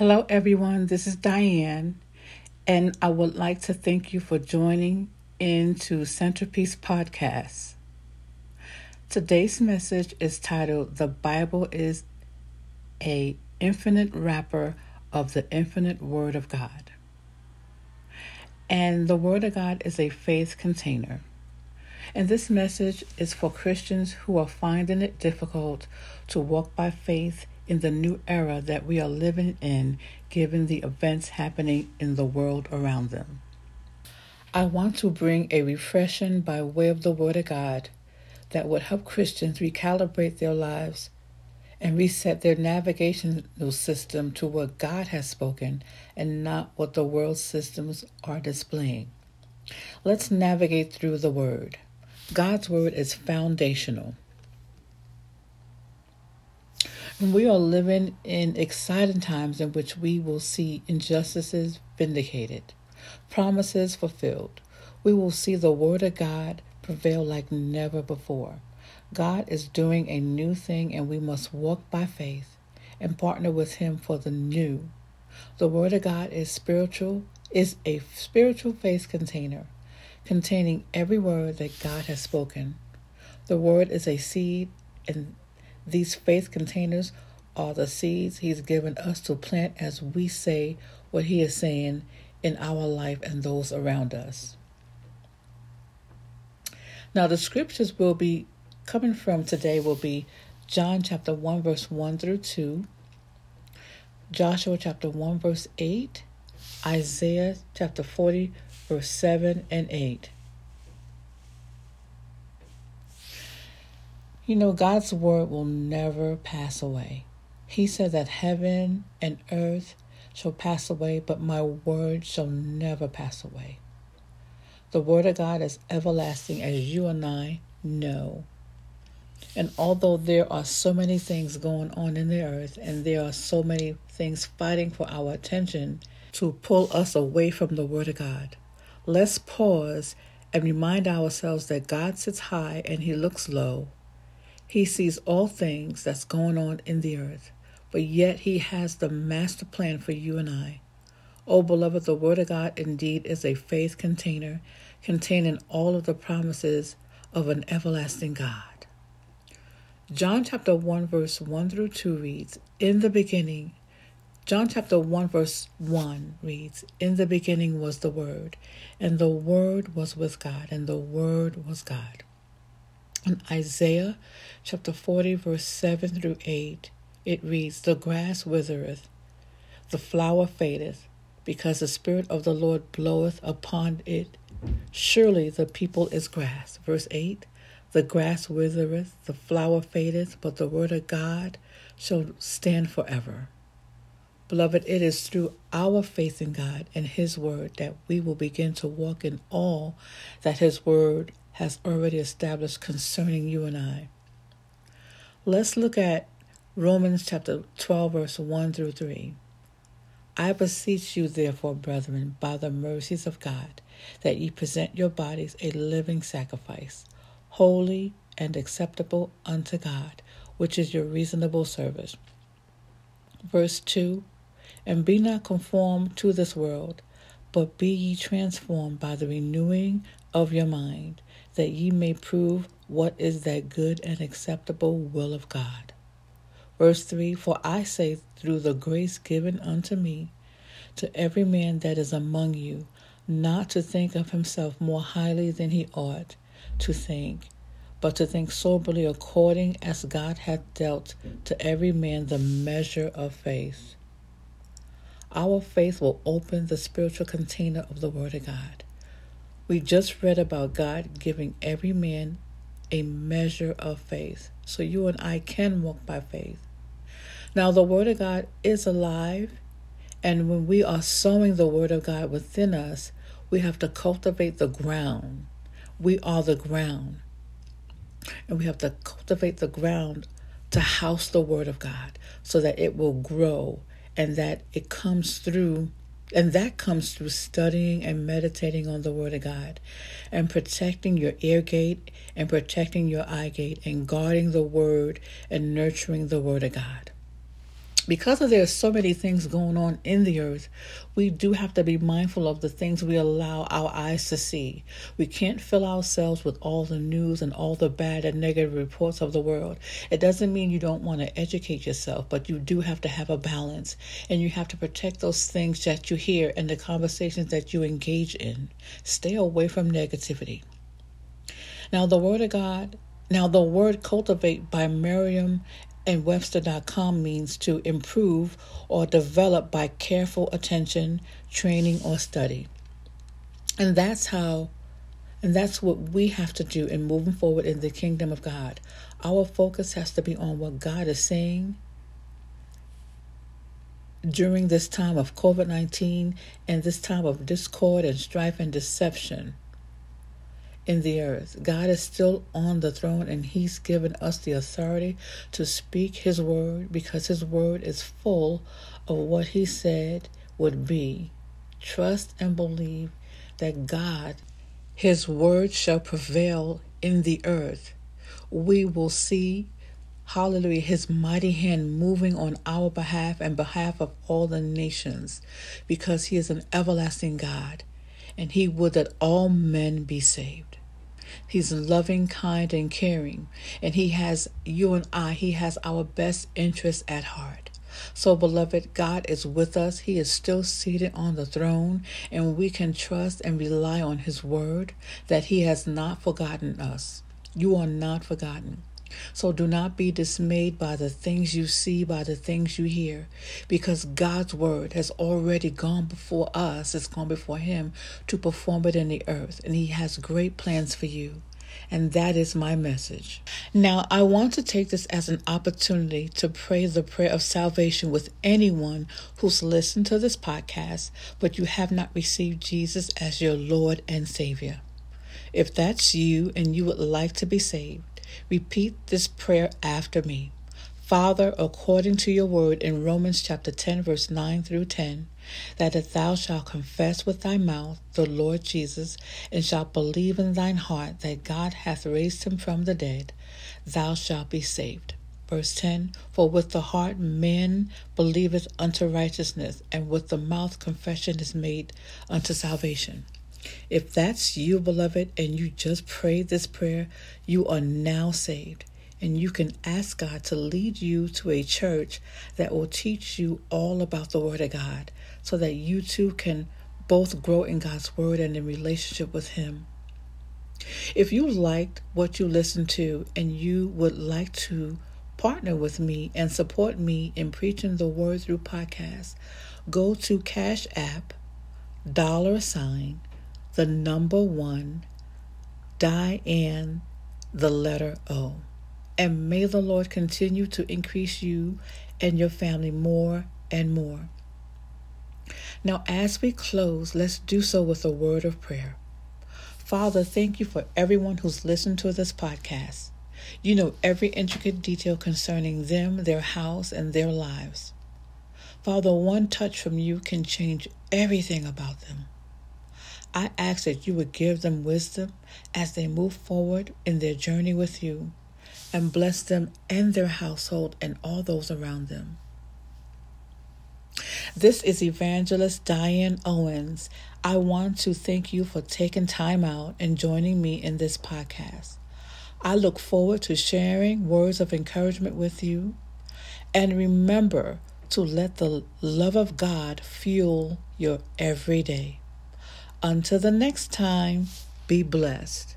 Hello, everyone. This is Diane, and I would like to thank you for joining into Centerpeace Podcast. Today's message is titled "The Bible is a infinite wrapper of the infinite Word of God," and the Word of God is a faith container. And this message is for Christians who are finding it difficult to walk by faith in the new era that we are living in, given the events happening in the world around them. I want to bring a refreshing by way of the Word of God that would help Christians recalibrate their lives and reset their navigational system to what God has spoken and not what the world systems are displaying. Let's navigate through the Word. God's Word is foundational. We are living in exciting times in which we will see injustices vindicated, promises fulfilled. We will see the Word of God prevail like never before. God is doing a new thing, and we must walk by faith and partner with Him for the new. The Word of God is spiritual, is a spiritual faith container containing every word that God has spoken. The Word is a seed, and these faith containers are the seeds He's given us to plant as we say what He is saying in our life and those around us. Now, the scriptures will be coming from today will be John chapter 1, verse 1 through 2, Joshua chapter 1, verse 8, Isaiah chapter 40, verse 7 and 8. You know, God's word will never pass away. He said that heaven and earth shall pass away, but my word shall never pass away. The word of God is everlasting, as you and I know. And although there are so many things going on in the earth, and there are so many things fighting for our attention to pull us away from the Word of God, let's pause and remind ourselves that God sits high and He looks low, he sees all things that's going on in the earth, but yet He has the master plan for you and I. Oh, beloved, the Word of God indeed is a faith container containing all of the promises of an everlasting God. John chapter 1, verse 1 through 2 reads, In the beginning, John chapter 1, verse 1 reads, In the beginning was the Word, and the Word was with God, and the Word was God. In Isaiah chapter 40, verse 7 through 8, it reads, The grass withereth, the flower fadeth, because the Spirit of the Lord bloweth upon it. Surely the people is grass. Verse 8 The grass withereth, the flower fadeth, but the word of God shall stand forever. Beloved, it is through our faith in God and His Word that we will begin to walk in all that His Word has already established concerning you and I. Let's look at Romans chapter 12, verse 1 through 3. I beseech you, therefore, brethren, by the mercies of God, that ye present your bodies a living sacrifice, holy and acceptable unto God, which is your reasonable service. Verse 2 And be not conformed to this world, but be ye transformed by the renewing of your mind that ye may prove what is that good and acceptable will of God. Verse 3 For I say, through the grace given unto me, to every man that is among you, not to think of himself more highly than he ought to think, but to think soberly according as God hath dealt to every man the measure of faith. Our faith will open the spiritual container of the Word of God. We just read about God giving every man a measure of faith. So you and I can walk by faith. Now, the Word of God is alive, and when we are sowing the Word of God within us, we have to cultivate the ground. We are the ground. And we have to cultivate the ground to house the Word of God so that it will grow and that it comes through and that comes through studying and meditating on the Word of God and protecting your ear gate and protecting your eye gate and guarding the Word and nurturing the Word of God. Because of there are so many things going on in the earth, we do have to be mindful of the things we allow our eyes to see. We can't fill ourselves with all the news and all the bad and negative reports of the world. It doesn't mean you don't want to educate yourself, but you do have to have a balance and you have to protect those things that you hear and the conversations that you engage in. Stay away from negativity. Now, the Word of God now, the word cultivate by Merriam and Webster.com means to improve or develop by careful attention, training, or study. And that's how, and that's what we have to do in moving forward in the kingdom of God. Our focus has to be on what God is saying during this time of COVID 19 and this time of discord and strife and deception in the earth. God is still on the throne and He's given us the authority to speak His word because His word is full of what He said would be. Trust and believe that God, His word shall prevail in the earth. We will see, hallelujah, His mighty hand moving on our behalf and behalf of all the nations because He is an everlasting God and He would that all men be saved. He's loving, kind, and caring. And He has you and I, He has our best interests at heart. So, beloved, God is with us. He is still seated on the throne, and we can trust and rely on His word that He has not forgotten us. You are not forgotten. So do not be dismayed by the things you see, by the things you hear, because God's word has already gone before us, it's gone before Him to perform it in the earth, and He has great plans for you. And that is my message. Now, I want to take this as an opportunity to pray the prayer of salvation with anyone who's listened to this podcast, but you have not received Jesus as your Lord and Savior. If that's you and you would like to be saved, Repeat this prayer after me. Father, according to your word in Romans chapter 10, verse 9 through 10, that if thou shalt confess with thy mouth the Lord Jesus, and shalt believe in thine heart that God hath raised him from the dead, thou shalt be saved. Verse 10 For with the heart man believeth unto righteousness, and with the mouth confession is made unto salvation. If that's you, beloved, and you just prayed this prayer, you are now saved. And you can ask God to lead you to a church that will teach you all about the Word of God so that you too can both grow in God's Word and in relationship with Him. If you liked what you listened to and you would like to partner with me and support me in preaching the Word through podcasts, go to Cash App, dollar sign, the number one, Diane, the letter O. And may the Lord continue to increase you and your family more and more. Now, as we close, let's do so with a word of prayer. Father, thank you for everyone who's listened to this podcast. You know every intricate detail concerning them, their house, and their lives. Father, one touch from you can change everything about them. I ask that you would give them wisdom as they move forward in their journey with you and bless them and their household and all those around them. This is Evangelist Diane Owens. I want to thank you for taking time out and joining me in this podcast. I look forward to sharing words of encouragement with you. And remember to let the love of God fuel your everyday. Until the next time, be blessed.